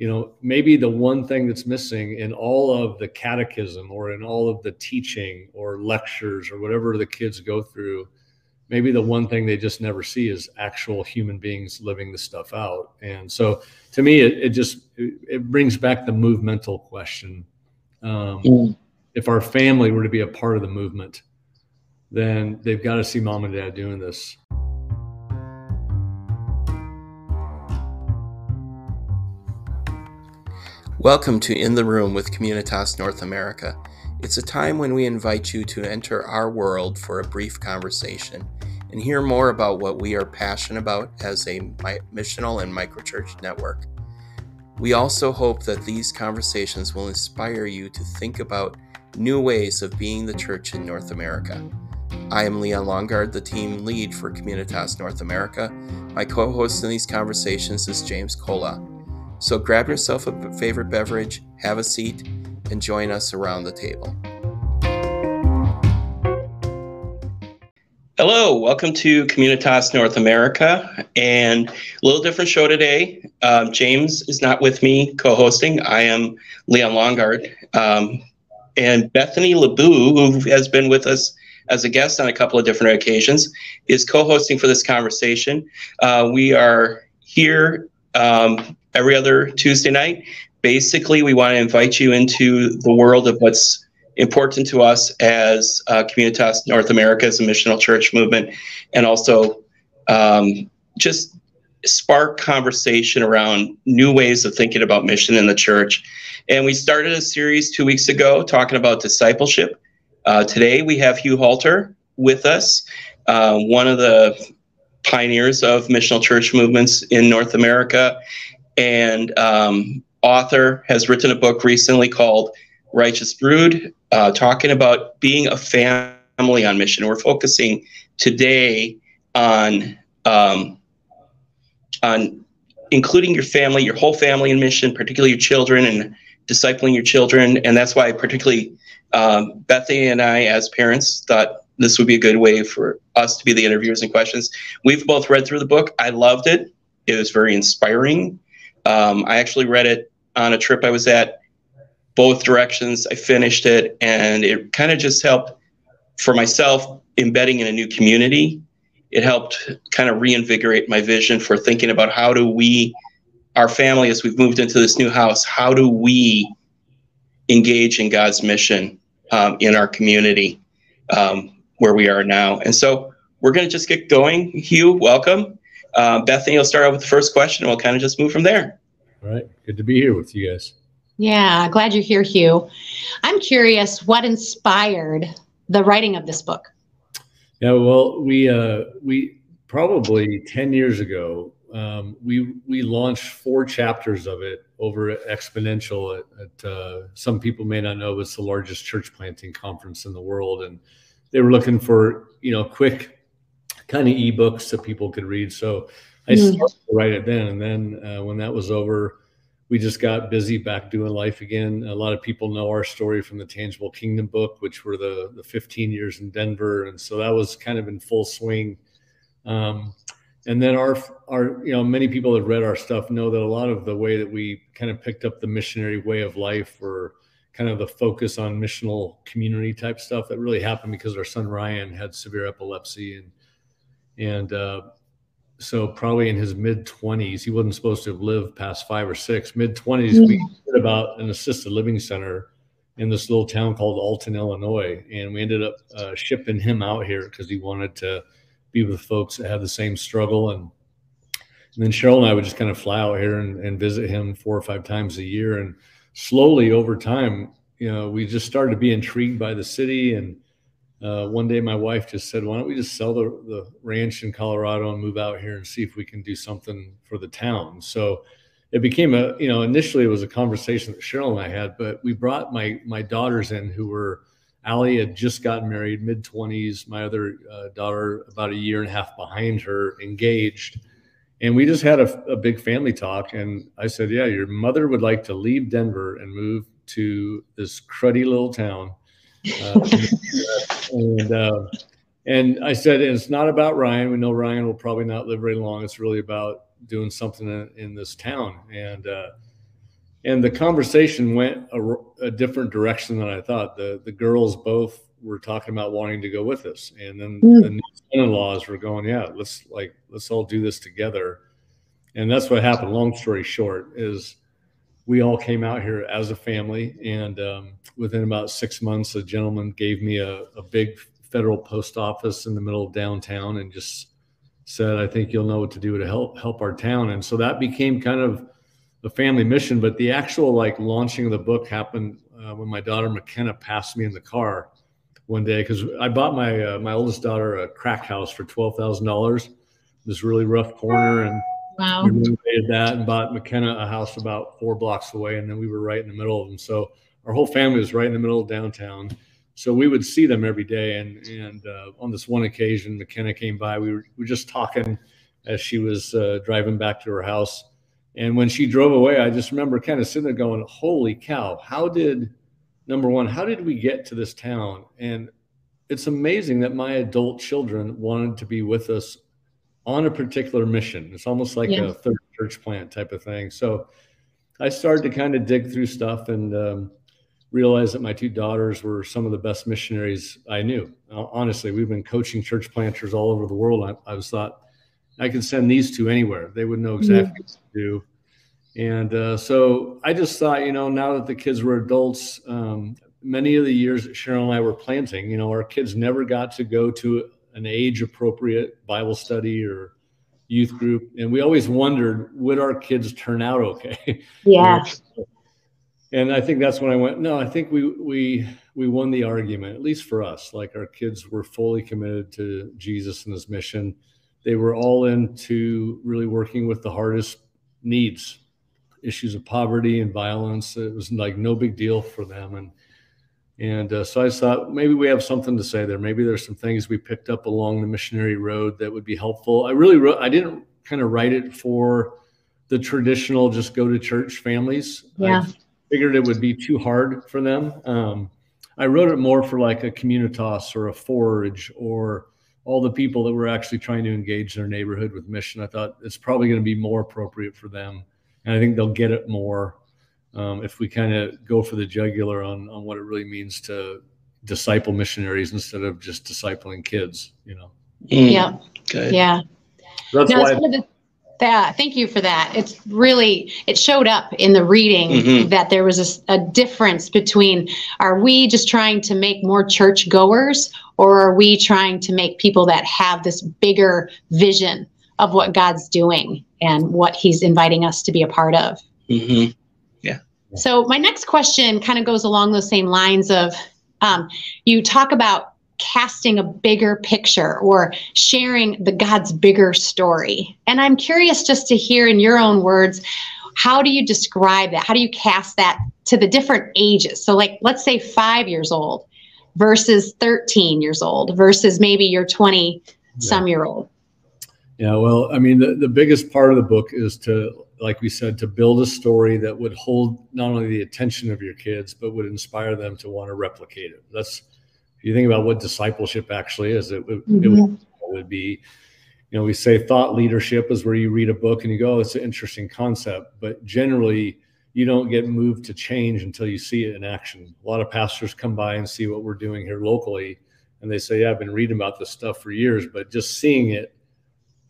you know, maybe the one thing that's missing in all of the catechism or in all of the teaching or lectures or whatever the kids go through, maybe the one thing they just never see is actual human beings living the stuff out. And so to me, it, it just, it, it brings back the movemental question. Um, mm. If our family were to be a part of the movement, then they've got to see mom and dad doing this. Welcome to In the Room with Communitas North America. It's a time when we invite you to enter our world for a brief conversation and hear more about what we are passionate about as a missional and microchurch network. We also hope that these conversations will inspire you to think about new ways of being the church in North America. I am Leon Longard, the team lead for Communitas North America. My co host in these conversations is James Kola. So grab yourself a favorite beverage, have a seat, and join us around the table. Hello, welcome to Communitas North America, and a little different show today. Um, James is not with me co-hosting. I am Leon Longard, um, and Bethany Labou, who has been with us as a guest on a couple of different occasions, is co-hosting for this conversation. Uh, we are here um, every other Tuesday night. Basically, we want to invite you into the world of what's important to us as uh, Communitas North America as a missional church movement, and also um, just spark conversation around new ways of thinking about mission in the church. And we started a series two weeks ago talking about discipleship. Uh, today we have Hugh Halter with us, uh, one of the pioneers of missional church movements in North America and um, author has written a book recently called Righteous Brood, uh, talking about being a family on mission. We're focusing today on um, on including your family, your whole family in mission, particularly your children, and discipling your children. And that's why, particularly, um, Bethany and I, as parents, thought this would be a good way for us to be the interviewers and questions. We've both read through the book. I loved it. It was very inspiring. Um, I actually read it on a trip I was at, both directions. I finished it, and it kind of just helped for myself embedding in a new community. It helped kind of reinvigorate my vision for thinking about how do we, our family, as we've moved into this new house, how do we engage in God's mission um, in our community um, where we are now? And so we're going to just get going. Hugh, welcome. Uh, Bethany will start out with the first question, and we'll kind of just move from there. All right. Good to be here with you guys. Yeah, glad you're here, Hugh. I'm curious what inspired the writing of this book. Yeah, well, we uh, we probably ten years ago um, we we launched four chapters of it over at Exponential. At, at uh, some people may not know, it's the largest church planting conference in the world, and they were looking for you know quick kind of ebooks that people could read. So I mm-hmm. started to write it then, and then uh, when that was over, we just got busy back doing life again. A lot of people know our story from the Tangible Kingdom book, which were the the 15 years in Denver, and so that was kind of in full swing. Um, and then our our you know many people that read our stuff know that a lot of the way that we kind of picked up the missionary way of life or kind of the focus on missional community type stuff that really happened because our son Ryan had severe epilepsy and and uh, so probably in his mid 20s he wasn't supposed to have lived past five or six. Mid 20s mm-hmm. we heard about an assisted living center in this little town called alton illinois. And we ended up uh, shipping him out here because he wanted to be with folks that had the same struggle. And, and then cheryl and i would just kind of fly out here and, and visit him four or five times a year. And slowly over time you know we just started to be intrigued by the city and uh, one day my wife just said, "Why don't we just sell the, the ranch in Colorado and move out here and see if we can do something for the town?" So it became a you know initially it was a conversation that Cheryl and I had, but we brought my my daughters in who were Allie had just gotten married, mid twenties. My other uh, daughter about a year and a half behind her, engaged, and we just had a, a big family talk. And I said, "Yeah, your mother would like to leave Denver and move to this cruddy little town." Uh, and uh, and I said it's not about Ryan. We know Ryan will probably not live very long. It's really about doing something in, in this town. And uh, and the conversation went a, a, different direction than I thought. The the girls both were talking about wanting to go with us, and then mm. the son-in-laws were going, "Yeah, let's like let's all do this together." And that's what happened. Long story short, is we all came out here as a family, and um, within about six months, a gentleman gave me a, a big federal post office in the middle of downtown, and just said, "I think you'll know what to do to help help our town." And so that became kind of the family mission, but the actual like launching of the book happened uh, when my daughter McKenna passed me in the car one day because I bought my uh, my oldest daughter a crack house for twelve thousand dollars, this really rough corner, and wow. we renovated that and bought McKenna a house about four blocks away, and then we were right in the middle of them. So our whole family was right in the middle of downtown. So we would see them every day, and and uh, on this one occasion, McKenna came by. We were, we were just talking as she was uh, driving back to her house and when she drove away, I just remember kind of sitting there going, Holy cow, how did, number one, how did we get to this town? And it's amazing that my adult children wanted to be with us on a particular mission. It's almost like yeah. a third church plant type of thing. So I started to kind of dig through stuff and um, realized that my two daughters were some of the best missionaries I knew. Honestly, we've been coaching church planters all over the world. I, I was thought, I could send these two anywhere. They would know exactly what to do. And uh, so I just thought, you know, now that the kids were adults, um, many of the years that Cheryl and I were planting, you know, our kids never got to go to an age appropriate Bible study or youth group. And we always wondered, would our kids turn out okay? Yeah. and I think that's when I went, no, I think we, we, we won the argument, at least for us. Like our kids were fully committed to Jesus and his mission they were all into really working with the hardest needs issues of poverty and violence it was like no big deal for them and and uh, so i thought maybe we have something to say there. Maybe there's some things we picked up along the missionary road that would be helpful. I really wrote i didn't kind of write it for the traditional just go to church families. Yeah. i figured it would be too hard for them. Um, i wrote it more for like a communitas or a forge or all the people that were actually trying to engage their neighborhood with mission. I thought it's probably going to be more appropriate for them, and I think they'll get it more um, if we kind of go for the jugular on on what it really means to disciple missionaries instead of just discipling kids. You know. Mm. Yeah. Good. Yeah. That's now, why that thank you for that it's really it showed up in the reading mm-hmm. that there was a, a, difference between are we just trying to make more church goers or are we trying to make people that have this bigger vision of what god's doing and what he's inviting us to be a part of mm-hmm. So my next question kind of goes along those same lines of um, you talk about casting a bigger picture or sharing the God's bigger story. And I'm curious just to hear in your own words, how do you describe that? How do you cast that to the different ages? So, like, let's say five years old versus 13 years old versus maybe your 20 some year old. Yeah, well, I mean, the, the biggest part of the book is to, like we said, to build a story that would hold not only the attention of your kids, but would inspire them to want to replicate it. That's if you think about what discipleship actually is, it, it, mm-hmm. it, would, it, would, be, you know, we say thought leadership is where you read a book and you go, oh, it's an interesting concept, but generally you don't get moved to change until you see it in action. A lot of pastors come by and see what we're doing here locally, and they say, "Yeah, I've been reading about this stuff for years, but just seeing it."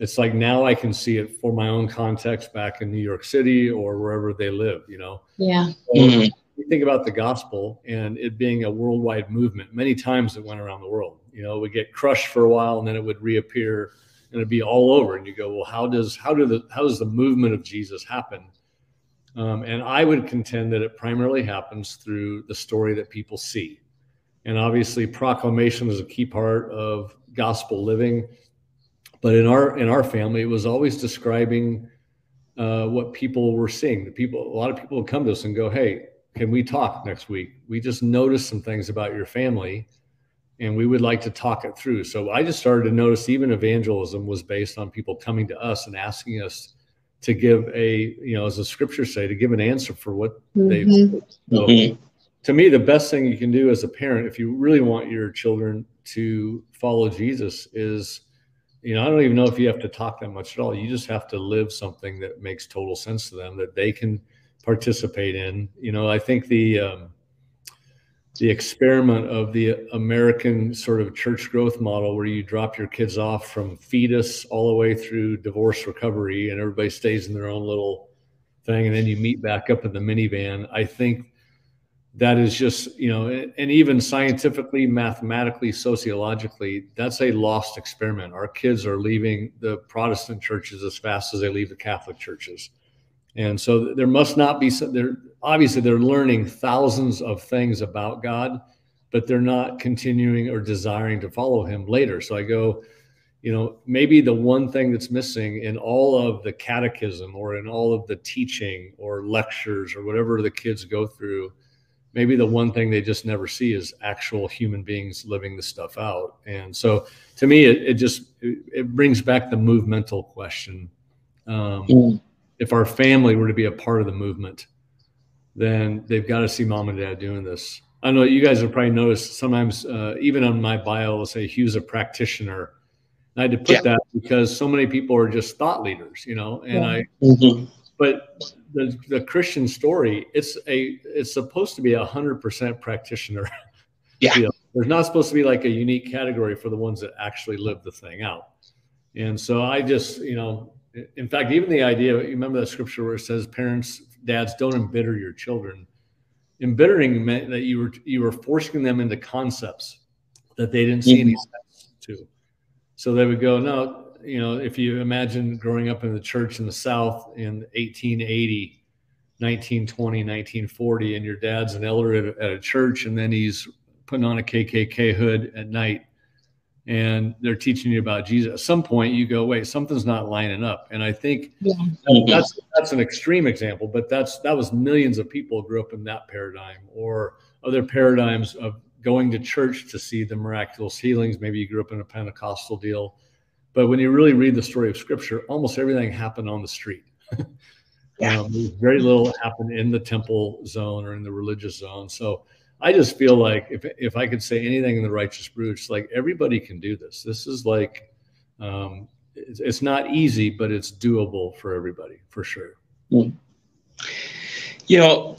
It's like now I can see it for my own context back in New York City or wherever they live, you know? Yeah. mm-hmm you think about the gospel and it being a worldwide movement, many times it went around the world. You know, it would get crushed for a while and then it would reappear and it'd be all over. And you go, well, how does how do the how does the movement of Jesus happen? Um, and I would contend that it primarily happens through the story that people see. And obviously, proclamation is a key part of gospel living. But in our in our family, it was always describing uh, what people were seeing. The people, a lot of people would come to us and go, "Hey, can we talk next week? We just noticed some things about your family and we would like to talk it through. So I just started to notice even evangelism was based on people coming to us and asking us to give a, you know, as the scriptures say, to give an answer for what mm-hmm. they've. So mm-hmm. To me, the best thing you can do as a parent, if you really want your children to follow Jesus, is, you know, I don't even know if you have to talk that much at all. You just have to live something that makes total sense to them that they can participate in. You know, I think the um, the experiment of the American sort of church growth model, where you drop your kids off from fetus all the way through divorce recovery, and everybody stays in their own little thing, and then you meet back up in the minivan. I think that is just you know and even scientifically mathematically sociologically that's a lost experiment. Our kids are leaving the protestant churches as fast as they leave the catholic churches. And so there must not be some they're obviously they're learning thousands of things about god but they're not continuing or desiring to follow him later. So i go you know maybe the one thing that's missing in all of the catechism or in all of the teaching or lectures or whatever the kids go through maybe the one thing they just never see is actual human beings living the stuff out and so to me it, it just it, it, brings back the movemental question um, mm. if our family were to be a part of the movement then they've got to see mom and dad doing this i know you guys have probably noticed sometimes uh, even on my bio it'll say hugh's a practitioner i had to put yeah. that because so many people are just thought leaders you know and yeah. i mm-hmm. but the, the Christian story, it's a it's supposed to be a hundred percent practitioner. Yeah. You know, there's not supposed to be like a unique category for the ones that actually live the thing out. And so I just, you know, in fact, even the idea, you remember that scripture where it says, parents, dads, don't embitter your children. Embittering meant that you were you were forcing them into concepts that they didn't see mm-hmm. any sense to. So they would go, no, you know, if you imagine growing up in the church in the South in 1880, 1920, 1940, and your dad's an elder at a, at a church, and then he's putting on a KKK hood at night, and they're teaching you about Jesus. At some point, you go, "Wait, something's not lining up." And I think yeah. that's that's an extreme example, but that's that was millions of people grew up in that paradigm, or other paradigms of going to church to see the miraculous healings. Maybe you grew up in a Pentecostal deal but when you really read the story of Scripture, almost everything happened on the street. yeah. Um, very little happened in the temple zone or in the religious zone. So I just feel like if if I could say anything in the righteous it's like everybody can do this. This is like um, it's, it's, not easy, but it's doable for everybody for sure. Mm. You know,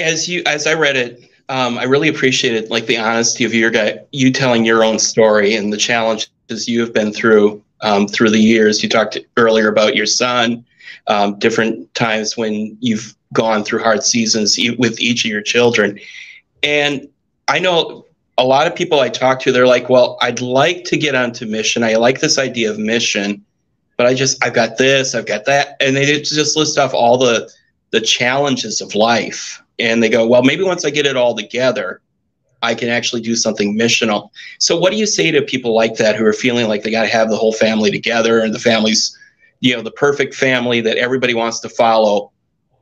as you as I read it, um, I really appreciated like the honesty of your guy, you telling your own story and the challenges you have been through um, through the years. You talked earlier about your son, um, different times when you've gone through hard seasons with each of your children. And I know a lot of people I talk to, they're like, well, I'd like to get onto mission. I like this idea of mission, but I just, I've got this, I've got that. And they just list off all the, the challenges of life. And they go, well, maybe once I get it all together, I can actually do something missional. So, what do you say to people like that who are feeling like they got to have the whole family together and the family's, you know, the perfect family that everybody wants to follow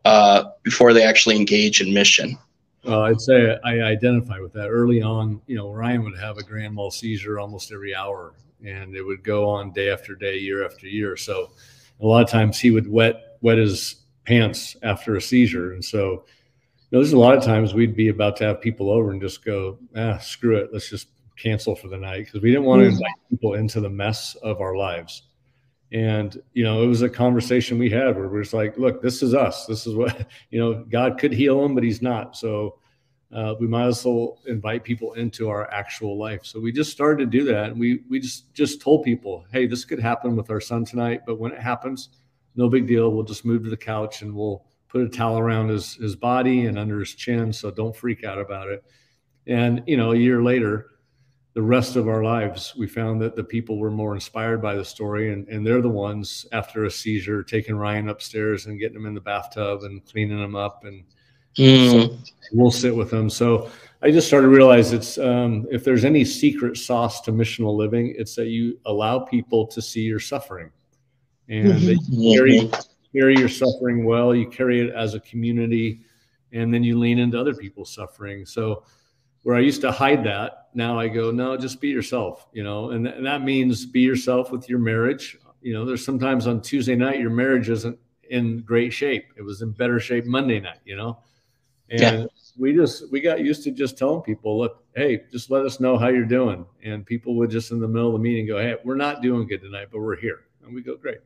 uh, before they actually engage in mission? Well, I'd say I identify with that early on. You know, Ryan would have a grand mal seizure almost every hour, and it would go on day after day, year after year. So, a lot of times he would wet wet his pants after a seizure, and so know, there's a lot of times we'd be about to have people over and just go, ah, screw it, let's just cancel for the night because we didn't want to mm-hmm. invite people into the mess of our lives. And you know, it was a conversation we had where we're just like, look, this is us. This is what you know. God could heal him, but He's not. So uh, we might as well invite people into our actual life. So we just started to do that, and we we just just told people, hey, this could happen with our son tonight, but when it happens, no big deal. We'll just move to the couch and we'll put a towel around his, his body and under his chin. So don't freak out about it. And, you know, a year later, the rest of our lives, we found that the people were more inspired by the story. And, and they're the ones after a seizure, taking Ryan upstairs and getting him in the bathtub and cleaning him up. And mm. so we'll sit with them. So I just started to realize it's um, if there's any secret sauce to missional living, it's that you allow people to see your suffering and mm-hmm. that you carry carry your suffering well, you carry it as a community, and then you lean into other people's suffering. So where I used to hide that, now I go, no, just be yourself, you know, and, th- and that means be yourself with your marriage. You know, there's sometimes on Tuesday night your marriage isn't in great shape. It was in better shape Monday night, you know, and yeah. we just we got used to just telling people, look, hey, just let us know how you're doing, and people would just in the middle of the meeting go, hey, we're not doing good tonight, but we're here, and we go, great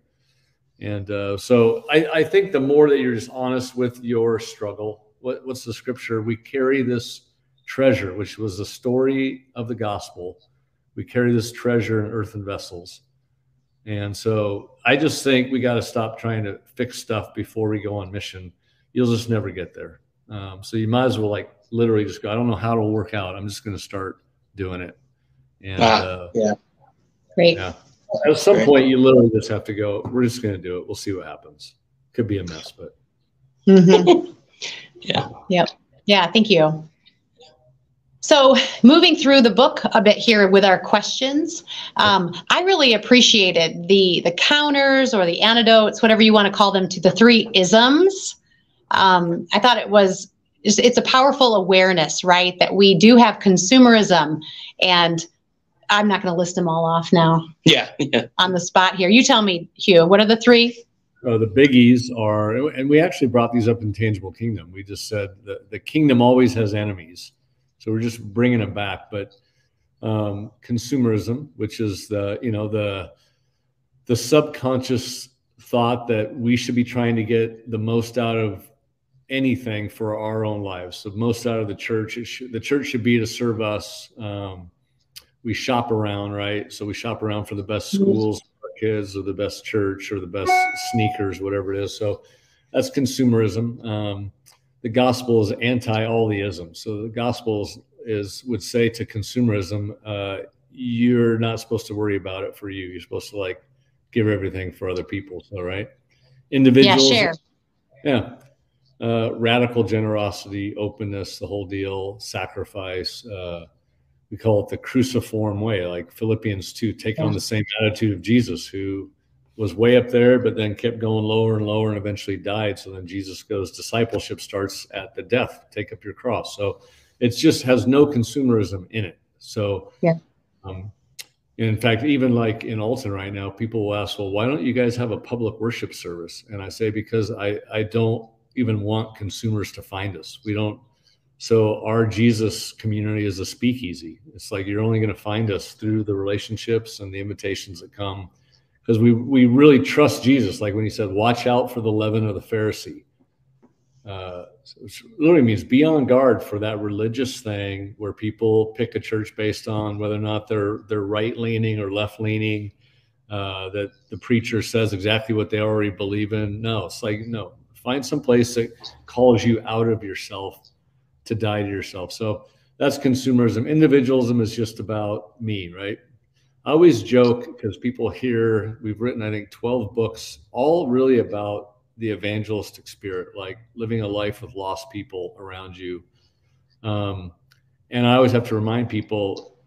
And uh, so I, I think the more that you're just honest with your struggle, what, what's the scripture? We carry this treasure, which was the story of the gospel. We carry this treasure in earthen vessels. And so I just think we got to stop trying to fix stuff before we go on mission. You'll just never get there. Um, so you might as well like literally just go, I don't know how it'll work out. I'm just going to start doing it. And ah, uh, yeah, great. Yeah. At some great. point, you literally just have to go. We're just going to do it. We'll see what happens. Could be a mess, but mm-hmm. yeah, yep, yeah. Thank you. So, moving through the book a bit here with our questions, um, I really appreciated the the counters or the antidotes, whatever you want to call them, to the three isms. Um, I thought it was it's a powerful awareness, right? That we do have consumerism, and I'm not going to list them all off now. Yeah, yeah. On the spot here, you tell me, Hugh. What are the three? Uh, the biggies are, and we actually brought these up in Tangible Kingdom. We just said that the kingdom always has enemies, so we're just bringing it back. But um, consumerism, which is the you know the the subconscious thought that we should be trying to get the most out of anything for our own lives. So most out of the church, should, the church should be to serve us. Um, we shop around, right? So we shop around for the best mm-hmm. schools for our kids, or the best church, or the best sneakers, whatever it is. So that's consumerism. Um, the gospel is anti all the isms. So the gospel is, is would say to consumerism, uh, you're not supposed to worry about it for you. You're supposed to like give everything for other people. So right, individuals. Yeah, share. Yeah, uh, radical generosity, openness, the whole deal, sacrifice. Uh, we call it the cruciform way, like Philippians 2, take on the same attitude of Jesus, who was way up there, but then kept going lower and lower and eventually died. So then Jesus goes, discipleship starts at the death, take up your cross. So it just has no consumerism in it. So, yeah. Um, in fact, even like in Alton right now, people will ask, well, why don't you guys have a public worship service? And I say, because I, I don't even want consumers to find us. We don't. So our Jesus community is a speakeasy. It's like you're only going to find us through the relationships and the invitations that come, because we we really trust Jesus. Like when he said, "Watch out for the leaven of the Pharisee," uh, which literally means be on guard for that religious thing where people pick a church based on whether or not they're they're right leaning or left leaning. Uh, that the preacher says exactly what they already believe in. No, it's like no, Find some place that calls you out of yourself to die to yourself. So that's consumerism. Individualism is just about me, right? I always joke because people hear we've written, I think, 12 books, all really about the evangelistic spirit, like living a life with lost people around you. Um, and I always have to remind people,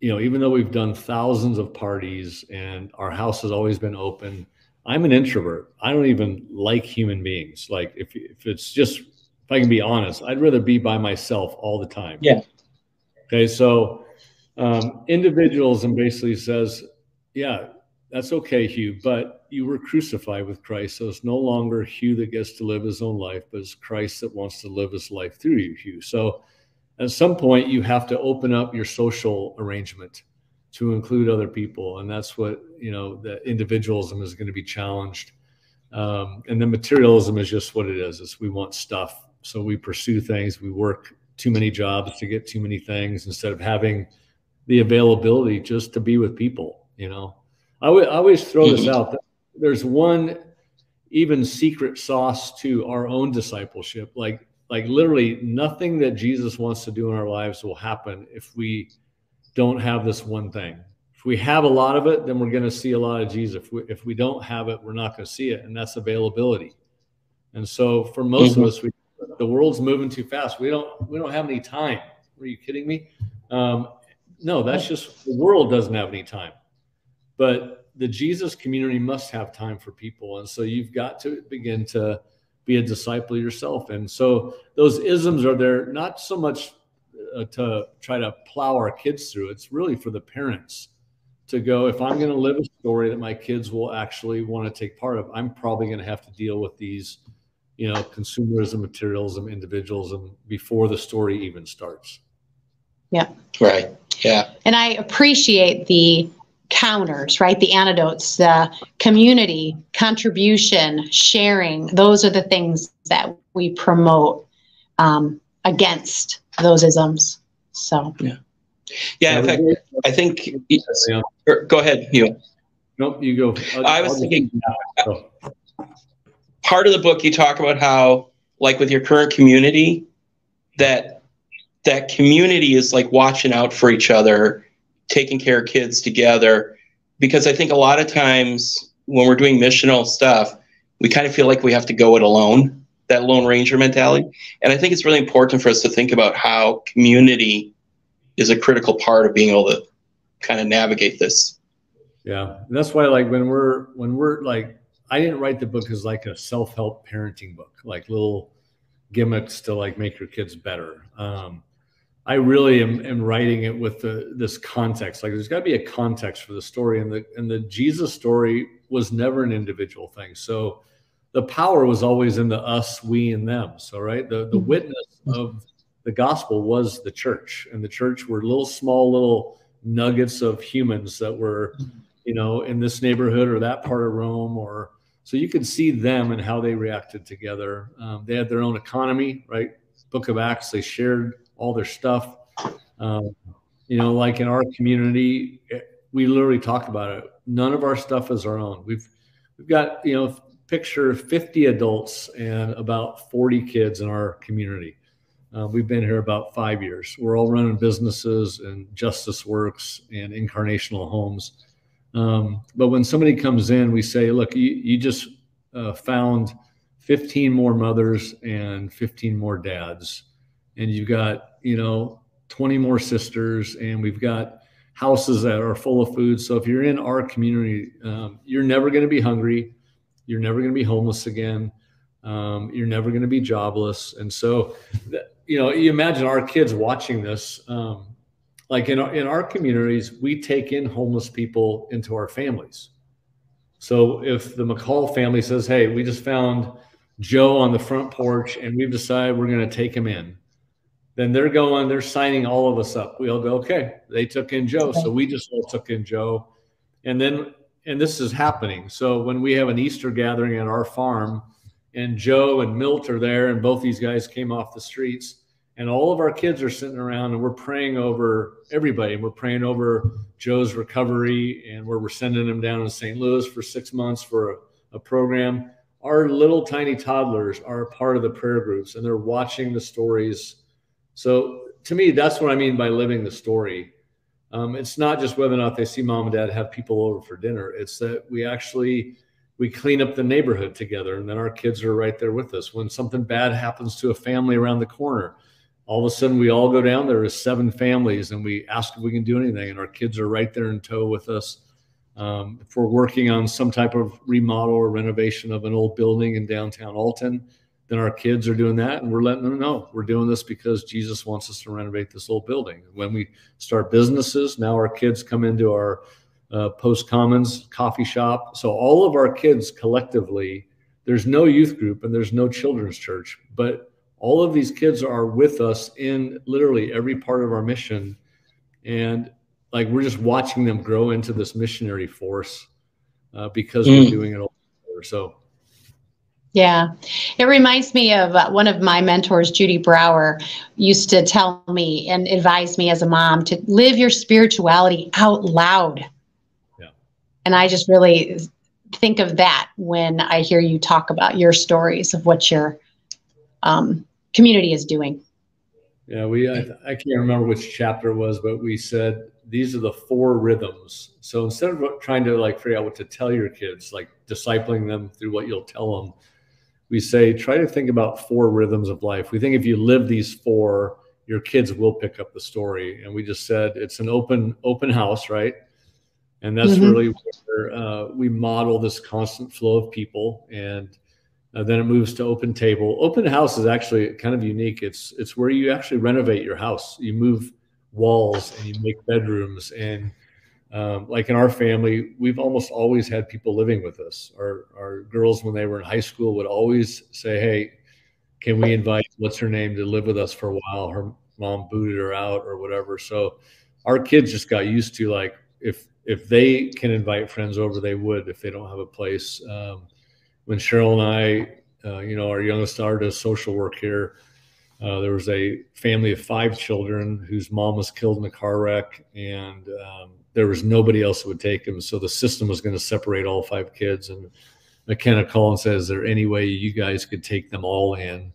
you know, even though we've done thousands of parties and our house has always been open, I'm an introvert. I don't even like human beings. Like if if it's just if I can be honest, I'd rather be by myself all the time. Yeah. Okay, so um, individualism basically says, yeah, that's okay, Hugh, but you were crucified with Christ, so it's no longer Hugh that gets to live his own life, but it's Christ that wants to live his life through you, Hugh. So at some point, you have to open up your social arrangement to include other people and that's what you know the individualism is going to be challenged um, and the materialism is just what it is is we want stuff so we pursue things we work too many jobs to get too many things instead of having the availability just to be with people you know I, w- I always throw this out there's one even secret sauce to our own discipleship like like literally nothing that jesus wants to do in our lives will happen if we don't have this one thing. If we have a lot of it, then we're going to see a lot of Jesus. If we, if we don't have it, we're not going to see it, and that's availability. And so, for most mm-hmm. of us, we, the world's moving too fast. We don't we don't have any time. Are you kidding me? Um, no, that's just the world doesn't have any time. But the Jesus community must have time for people, and so you've got to begin to be a disciple yourself. And so those isms are there not so much uh, to try to plow our kids through. It's really for the parents to go, if I'm going to live a story that my kids will actually want to take part of, I'm probably going to have to deal with these, you know, consumerism, materialism, individualism before the story even starts. Yeah. Right. Yeah. And I appreciate the counters, right? The antidotes, the community, contribution, sharing. Those are the things that we promote um, against those isms. So, yeah. Yeah, in fact, I think. Go ahead, you. Nope, you go. I'll, i was thinking. Part of the book, you talk about how, like, with your current community, that that community is like watching out for each other taking care of kids together because I think a lot of times when we're doing missional stuff, we kind of feel like we have to go it alone, that Lone Ranger mentality. And I think it's really important for us to think about how community is a critical part of being able to kind of navigate this. Yeah. And that's why like when we're when we're like I didn't write the book as like a self-help parenting book, like little gimmicks to like make your kids better. Um, I really am, am writing it with the, this context. Like there's got to be a context for the story, and the and the Jesus story was never an individual thing. So the power was always in the us, we, and them. So right, the the mm-hmm. witness of the gospel was the church, and the church were little small little nuggets of humans that were, you know, in this neighborhood or that part of Rome, or so you could see them and how they reacted together. Um, they had their own economy, right? Book of Acts, they shared all their stuff. Um, you know, like in our community, we literally talk about it. None of our stuff is our own. We've we've got you know picture 50 adults and about 40 kids in our community. Uh, we've been here about five years. We're all running businesses and Justice Works and Incarnational Homes. Um, but when somebody comes in, we say, look, you, you just uh, found 15 more mothers and 15 more dads. And you've got you know 20 more sisters and we've got houses that are full of food. So if you're in our community um, you're never going to be hungry. You're never going to be homeless again. Um, you're never going to be jobless. And so you know you imagine our kids watching this um, like in our, in our communities we take in homeless people into our families so if the mccall family says hey we just found joe on the front porch and we've decided we're going to take him in then they're going, they're signing all of us up. We all go, okay, they took in Joe. So we just all took in Joe. And then, and this is happening. So when we have an Easter gathering at our farm and Joe and Milt are there, and both these guys came off the streets, and all of our kids are sitting around and we're praying over everybody. And we're praying over Joe's recovery and we're sending him down to St. Louis for six months for a, a program. Our little tiny toddlers are a part of the prayer groups and they're watching the stories so to me, that's what I mean by living the story. Um, it's not just whether or not they see mom and dad have people over for dinner. It's that we actually we clean up the neighborhood together, and then our kids are right there with us. When something bad happens to a family around the corner, all of a sudden we all go down there as seven families, and we ask if we can do anything, and our kids are right there in tow with us. Um, if we're working on some type of remodel or renovation of an old building in downtown Alton, then our kids are doing that and we're letting them know we're doing this because jesus wants us to renovate this old building when we start businesses now our kids come into our uh, post commons coffee shop so all of our kids collectively there's no youth group and there's no children's church but all of these kids are with us in literally every part of our mission and like we're just watching them grow into this missionary force uh, because mm. we're doing it all together. so yeah, it reminds me of uh, one of my mentors, Judy Brower, used to tell me and advise me as a mom to live your spirituality out loud. Yeah. And I just really think of that when I hear you talk about your stories of what your um, community is doing. Yeah, we I, I can't remember which chapter it was, but we said these are the four rhythms. So instead of trying to like figure out what to tell your kids, like discipling them through what you'll tell them, we say try to think about four rhythms of life. We think if you live these four, your kids will pick up the story. And we just said it's an open open house, right? And that's mm-hmm. really where uh, we model this constant flow of people, and uh, then it moves to open table. Open house is actually kind of unique. It's it's where you actually renovate your house. You move walls and you make bedrooms and um, like in our family, we've almost always had people living with us. Our, our girls, when they were in high school, would always say, Hey, can we invite what's her name to live with us for a while? Her mom booted her out or whatever. So our kids just got used to like, if, if they can invite friends over, they would if they don't have a place. Um, when Cheryl and I, uh, you know, our youngest daughter does social work here. Uh, there was a family of five children whose mom was killed in a car wreck, and um, there was nobody else that would take them. So the system was going to separate all five kids. And McKenna called and said, "Is there any way you guys could take them all in?"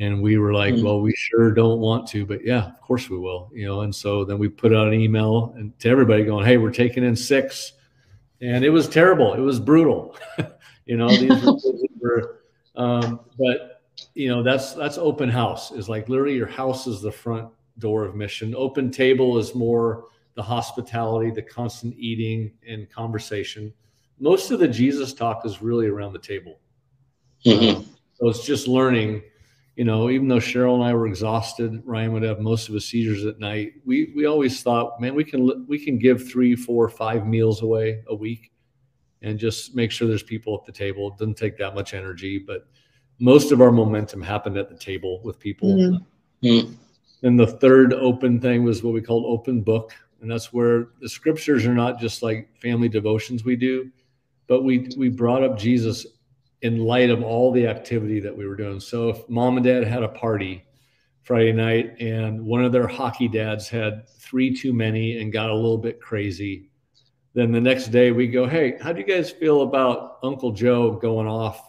And we were like, mm-hmm. "Well, we sure don't want to, but yeah, of course we will." You know. And so then we put out an email and to everybody going, "Hey, we're taking in six. and it was terrible. It was brutal. you know, these were, um, but you know that's that's open house is like literally your house is the front door of mission. Open table is more the hospitality the constant eating and conversation. Most of the jesus talk is really around the table. Mm-hmm. um, so it's just learning you know even though cheryl and i were exhausted ryan would have most of his seizures at night. We we always thought man we can we can give three four five meals away a week and just make sure there's people at the table it doesn't take that much energy but most of our momentum happened at the table with people. Mm-hmm. mm-hmm. And the third open thing was what we called open book. And that's where the scriptures are not just like family devotions we do, but we we brought up Jesus in light of all the activity that we were doing. So if mom and dad had a party Friday night and one of their hockey dads had three too many and got a little bit crazy, then the next day we go, Hey, how do you guys feel about Uncle Joe going off?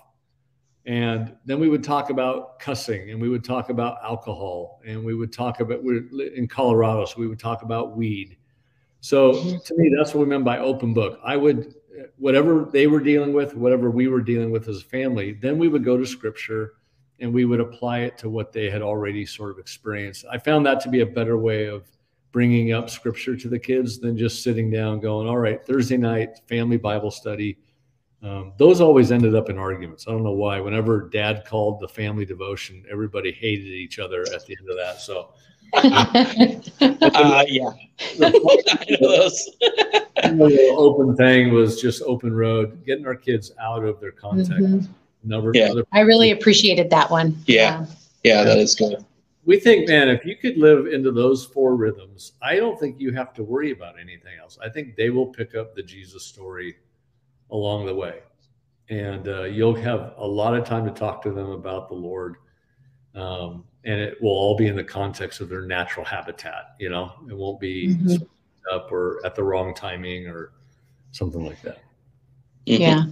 And then we would talk about cussing and we would talk about alcohol and we would talk about we're in colorado so we would talk about weed. So mm-hmm. to me that's what we meant by open book. I would whatever they were dealing with whatever we were dealing with as a family then we would go to scripture and we would apply it to what they had already sort of experienced. I found that to be a better way of bringing up scripture to the kids than just sitting down going all right thursday night family bible study um, those always ended up in arguments. I don't know why. Whenever dad called the family devotion, everybody hated each other at the end of that. So, uh, yeah, the open thing was just open road, getting our kids out of their context. Mm-hmm. Never, yeah. I really appreciated that one. Yeah. yeah, yeah, that is good. We think, man, if you could live into those four rhythms, I don't think you have to worry about anything else. I think they will pick up the Jesus story along the way. And uh, you'll have a lot of time to talk to them about the Lord. Um, and it will all be in the context of their natural habitat. You know, it won't be mm-hmm. up or at the wrong timing or something like that. Yeah.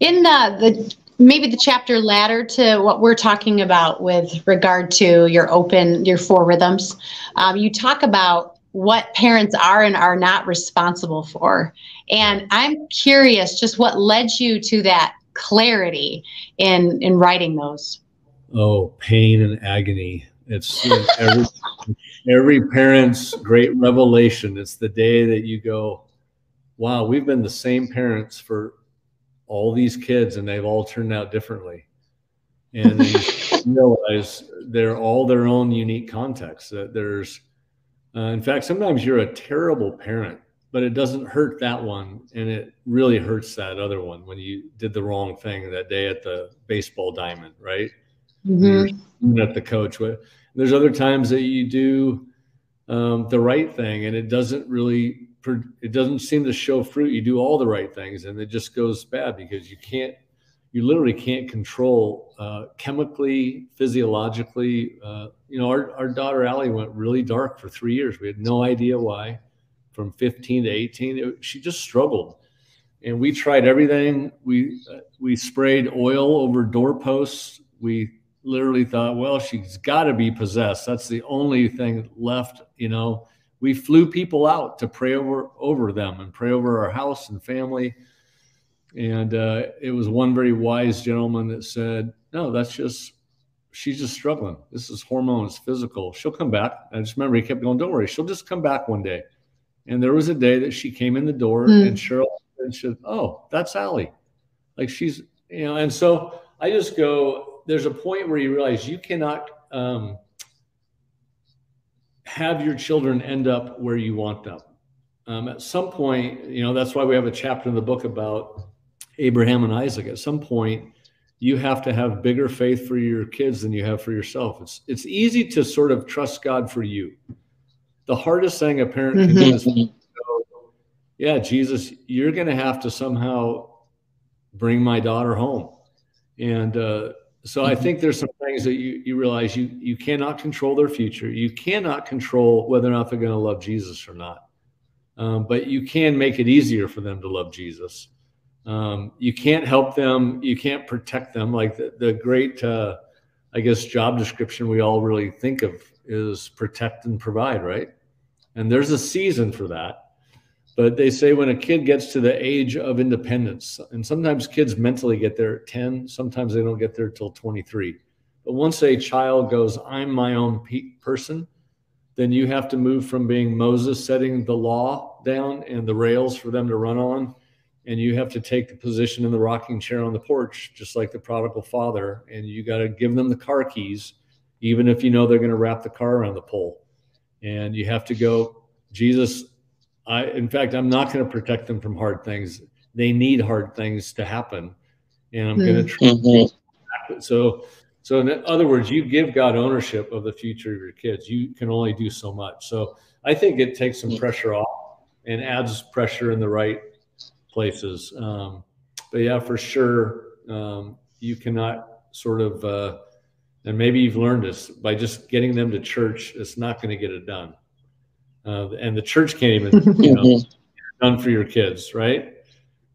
In the, the maybe the chapter ladder to what we're talking about with regard to your open your four rhythms, um, you talk about what parents are and are not responsible for. And I'm curious just what led you to that clarity in in writing those. Oh, pain and agony. It's you know, every every parent's great revelation. It's the day that you go, wow, we've been the same parents for all these kids and they've all turned out differently. And you realize they're all their own unique contexts. That there's uh, in fact, sometimes you're a terrible parent, but it doesn't hurt that one, and it really hurts that other one when you did the wrong thing that day at the baseball diamond, right? Mm-hmm. At the coach. with There's other times that you do um, the right thing, and it doesn't really it doesn't seem to show fruit. You do all the right things, and it just goes bad because you can't you literally can't control uh, chemically, physiologically. Uh, you know, our, our daughter Allie went really dark for three years. We had no idea why. From 15 to 18, it, she just struggled, and we tried everything. We uh, we sprayed oil over doorposts. We literally thought, well, she's got to be possessed. That's the only thing left. You know, we flew people out to pray over over them and pray over our house and family and uh, it was one very wise gentleman that said, No, that's just, she's just struggling. This is hormones, physical. She'll come back. I just remember he kept going, Don't worry, she'll just come back one day. And there was a day that she came in the door mm. and Cheryl and said, Oh, that's Allie. Like she's, you know, and so I just go, there's a point where you realize you cannot um, have your children end up where you want them. Um, at some point, you know, that's why we have a chapter in the book about Abraham and Isaac. At some point, you have to have bigger faith for your kids than you have for yourself. It's it's easy to sort of trust God for you. The hardest thing a parent can do is yeah, Jesus, you're going to have to somehow bring my daughter home. And uh, so I mm-hmm. think there's some things that you, you realize you, you cannot control their future. You cannot control whether or not they're going to love Jesus or not. Um, but you can make it easier for them to love Jesus. Um, you can't help them. You can't protect them. Like the, the great, uh, I guess, job description we all really think of is protect and provide, right? And there's a season for that. But they say when a kid gets to the age of independence, and sometimes kids mentally get there at 10, sometimes they don't get there till 23. But once a child goes, I'm my own pe- person, then you have to move from being Moses setting the law down and the rails for them to run on. And you have to take the position in the rocking chair on the porch, just like the prodigal father. And you got to give them the car keys, even if you know they're going to wrap the car around the pole. And you have to go, Jesus, I, in fact, I'm not going to protect them from hard things. They need hard things to happen, and I'm going to try. Mm-hmm. So, so in other words, you give God ownership of the future of your kids. You can only do so much. So, I think it takes some pressure off and adds pressure in the right places. Um, but yeah, for sure, um, you cannot sort of, uh, and maybe you've learned this by just getting them to church. It's not going to get it done uh, and the church can't even you know mm-hmm. done for your kids, right?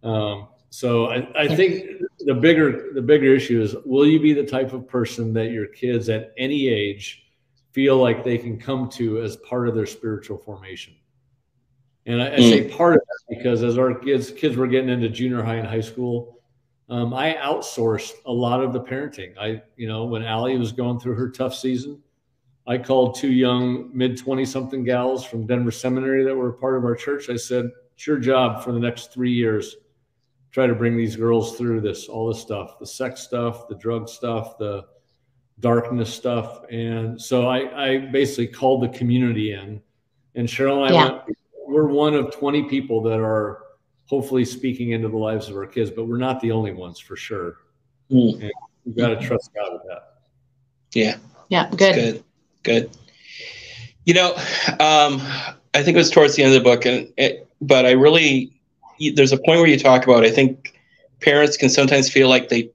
Um, so I, I think the bigger the bigger issue is will you be the type of person that your kids at any age feel like they can come to as part of their spiritual formation? And I, I say mm. part of that because as our kids kids were getting into junior high and high school, um, I outsourced a lot of the parenting. I, you know, when Allie was going through her tough season, I called two young mid 20 something gals from Denver Seminary that were part of our church. I said, It's your job for the next three years. Try to bring these girls through this, all this stuff, the sex stuff, the drug stuff, the darkness stuff. And so I, I basically called the community in. And Cheryl and I yeah. went, we're one of 20 people that are hopefully speaking into the lives of our kids, but we're not the only ones for sure. Mm. And we've got to trust God with that. Yeah. Yeah. Good. good good. You know, um, I think it was towards the end of the book, and it, but I really there's a point where you talk about. I think parents can sometimes feel like they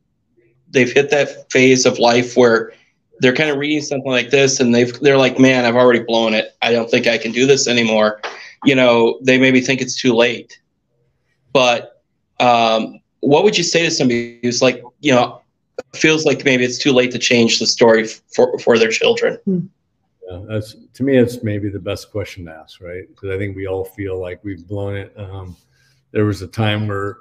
they've hit that phase of life where they're kind of reading something like this, and they've they're like, "Man, I've already blown it. I don't think I can do this anymore." You know, they maybe think it's too late. But um, what would you say to somebody who's like, you know, feels like maybe it's too late to change the story for for their children? Mm that's to me, it's maybe the best question to ask, right? Because I think we all feel like we've blown it. Um, there was a time where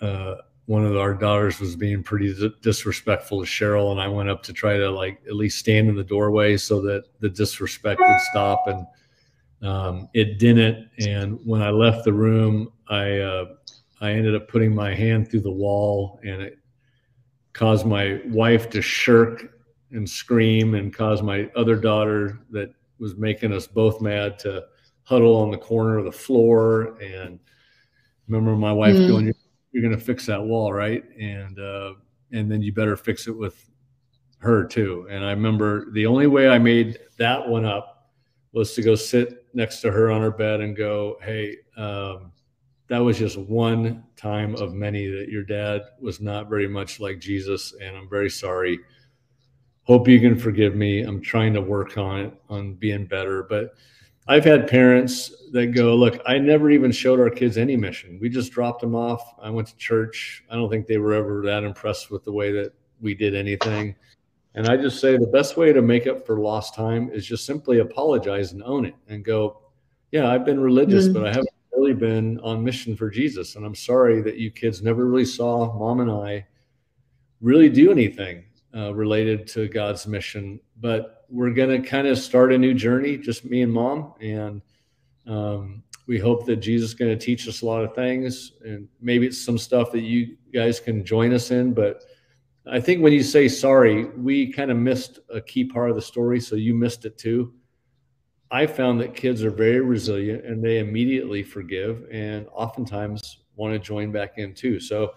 uh, one of our daughters was being pretty disrespectful to Cheryl, and I went up to try to like at least stand in the doorway so that the disrespect would stop, and um, it didn't. And when I left the room, I uh, I ended up putting my hand through the wall, and it caused my wife to shirk and scream and cause my other daughter that was making us both mad to huddle on the corner of the floor. And remember my wife mm. going you're, you're going to fix that wall right? And uh, and then you better fix it with her too. And i remember the only way i made that one up was to go sit next to her on her bed and go hey um, that was just one time of many that your dad was not very much like jesus and i'm very sorry hope you can forgive me. I'm trying to work on it, on being better. But I've had parents that go, look, I never even showed our kids any mission. We just dropped them off. I went to church. I don't think they were ever that impressed with the way that we did anything. And I just say the best way to make up for lost time is just simply apologize and own it and go, yeah, I've been religious, mm-hmm. but I haven't really been on mission for Jesus. And I'm sorry that you kids never really saw mom and I really do anything uh, related to God's mission. But we're going to kind of start a new journey, just me and mom. And um, we hope that Jesus is going to teach us a lot of things. And maybe it's some stuff that you guys can join us in. But I think when you say sorry, we kind of missed a key part of the story. So you missed it too. I found that kids are very resilient and they immediately forgive and oftentimes want to join back in too. So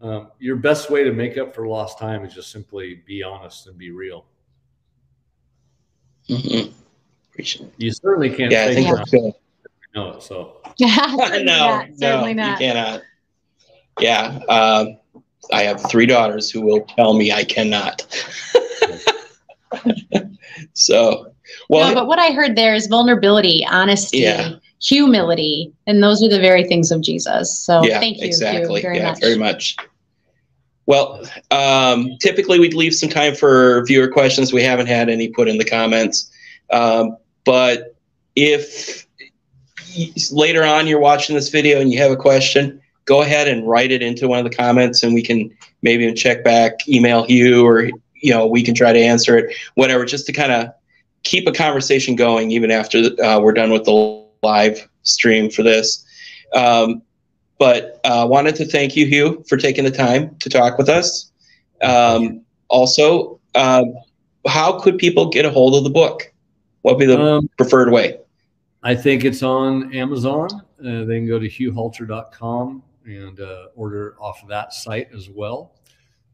um, your best way to make up for lost time is just simply be honest and be real. Mm-hmm. You certainly can't. Yeah, I think that's good. know it. So no, no, certainly not. you cannot. Yeah, um, I have three daughters who will tell me I cannot. so, well, no, but what I heard there is vulnerability, honesty, Yeah. humility, and those are the very things of Jesus. So yeah, thank you, Hugh, exactly. very yeah, much. very much. Well, um, typically we'd leave some time for viewer questions. We haven't had any put in the comments, um, but if later on you're watching this video and you have a question, go ahead and write it into one of the comments, and we can maybe check back, email you, or you know we can try to answer it, whatever, just to kind of keep a conversation going even after uh, we're done with the live stream for this. Um, but uh, wanted to thank you, Hugh, for taking the time to talk with us. Um, also, um, how could people get a hold of the book? What would be the um, preferred way? I think it's on Amazon. Uh, they can go to hughhalter.com and uh, order off of that site as well.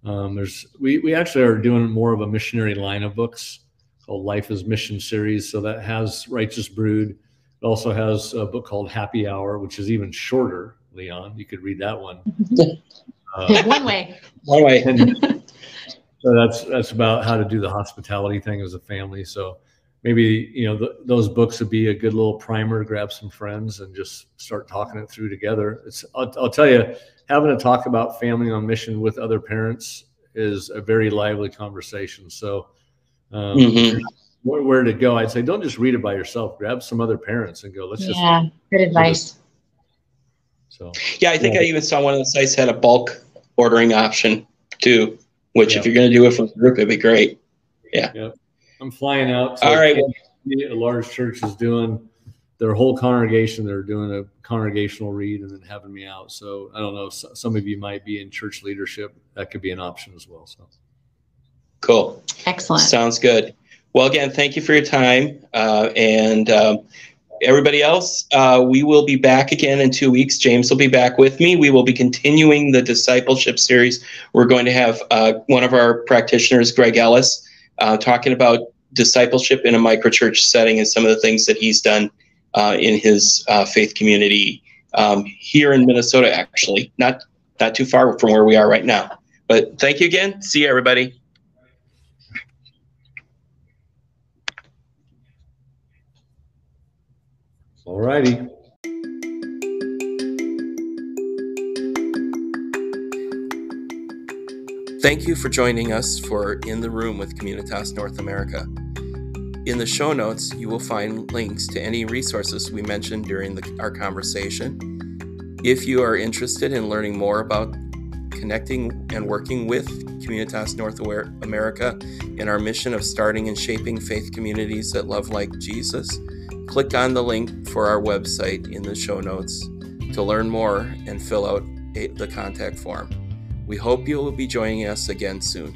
Um, there's we, we actually are doing more of a missionary line of books called Life is Mission series. So that has Righteous Brood. It also has a book called Happy Hour, which is even shorter. Leon, you could read that one. Uh, One way. One way. and so that's that's about how to do the hospitality thing as a family. So maybe you know th- those books would be a good little primer to grab some friends and just start talking it through together. It's I'll, I'll tell you, having a talk about family on mission with other parents is a very lively conversation. So. Um, Mhm. where, where to go? I'd say don't just read it by yourself. Grab some other parents and go. Let's just Yeah, good advice. So. Yeah, I think I even saw one of the sites had a bulk ordering option too, which if you're going to do it for a group, it'd be great. Yeah. I'm flying out. to All right. A large church is doing their whole congregation. They're doing a congregational read and then having me out. So I don't know. Some of you might be in church leadership. That could be an option as well. So Cool. Excellent. Sounds good. Well, again, thank you for your time. Uh, and um, everybody else, uh, we will be back again in two weeks. James will be back with me. We will be continuing the discipleship series. We're going to have uh, one of our practitioners, Greg Ellis, uh, talking about discipleship in a microchurch setting and some of the things that he's done uh, in his uh, faith community um, here in Minnesota, actually, not, not too far from where we are right now. But thank you again. See you, everybody. All righty. Thank you for joining us for In the Room with Communitas North America. In the show notes, you will find links to any resources we mentioned during the, our conversation. If you are interested in learning more about connecting and working with Communitas North America in our mission of starting and shaping faith communities that love like Jesus, click on the link for our website in the show notes to learn more and fill out the contact form. We hope you will be joining us again soon.